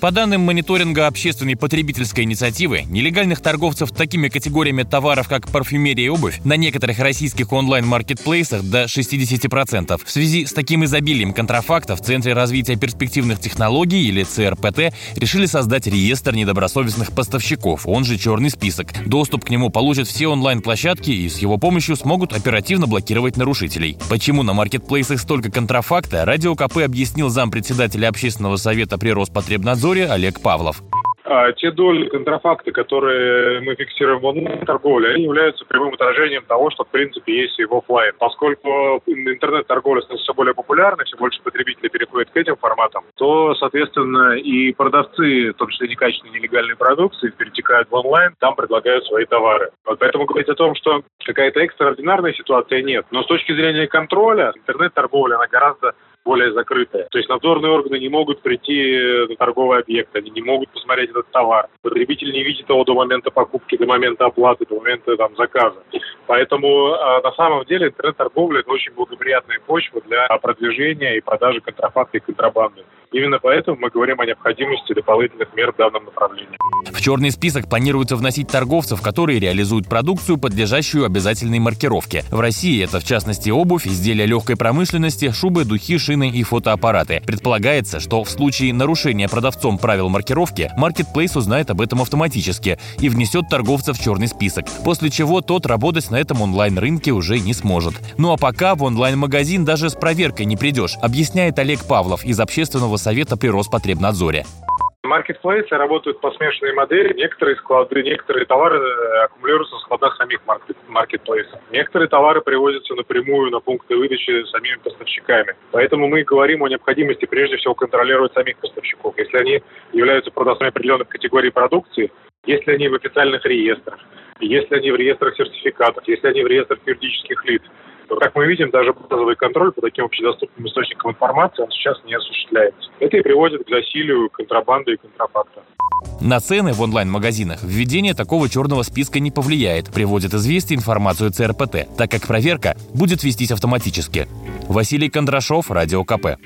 По данным мониторинга общественной потребительской инициативы, нелегальных торговцев такими категориями товаров, как парфюмерия и обувь, на некоторых российских онлайн-маркетплейсах до 60%. В связи с таким изобилием контрафакта в Центре развития перспективных технологий или ЦРПТ решили создать реестр недобросовестных поставщиков, он же черный список. Доступ к нему получат все онлайн-площадки и с его помощью смогут оперативно блокировать нарушителей. Почему на маркетплейсах столько контрафакта, Радио КП объяснил зампредседателя общественного совета при Роспотребнадзоре обзоре Олег Павлов. А те доли контрафакта, которые мы фиксируем в онлайн-торговле, они являются прямым отражением того, что в принципе есть и в офлайн. Поскольку интернет-торговля становится все более популярной, все больше потребителей переходит к этим форматам, то, соответственно, и продавцы, в том числе некачественной нелегальной продукции, перетекают в онлайн, там предлагают свои товары. Вот поэтому говорить о том, что какая-то экстраординарная ситуация нет. Но с точки зрения контроля, интернет-торговля, она гораздо более закрытая. То есть надзорные органы не могут прийти на торговый объект, они не могут посмотреть этот товар. Потребитель не видит его до момента покупки, до момента оплаты, до момента там, заказа. Поэтому э, на самом деле интернет-торговля – это очень благоприятная почва для продвижения и продажи контрафакта и контрабанды. Именно поэтому мы говорим о необходимости дополнительных мер в данном направлении. В черный список планируется вносить торговцев, которые реализуют продукцию, подлежащую обязательной маркировке. В России это, в частности, обувь, изделия легкой промышленности, шубы, духи, шины и фотоаппараты. Предполагается, что в случае нарушения продавцом правил маркировки, маркетплейс узнает об этом автоматически и внесет торговца в черный список, после чего тот работать на этом онлайн-рынке уже не сможет. Ну а пока в онлайн-магазин даже с проверкой не придешь, объясняет Олег Павлов из общественного совета при Роспотребнадзоре. Маркетплейсы работают по смешанной модели. Некоторые склады, некоторые товары э, аккумулируются в складах самих маркет, маркетплейсов. Некоторые товары привозятся напрямую на пункты выдачи самими поставщиками. Поэтому мы говорим о необходимости прежде всего контролировать самих поставщиков. Если они являются продавцами определенных категорий продукции, если они в официальных реестрах, если они в реестрах сертификатов, если они в реестрах юридических лиц, как мы видим, даже базовый контроль по таким общедоступным источникам информации он сейчас не осуществляется. Это и приводит к засилию контрабанды и контрафакта. На цены в онлайн-магазинах введение такого черного списка не повлияет, приводит известие информацию ЦРПТ, так как проверка будет вестись автоматически. Василий Кондрашов, Радио КП.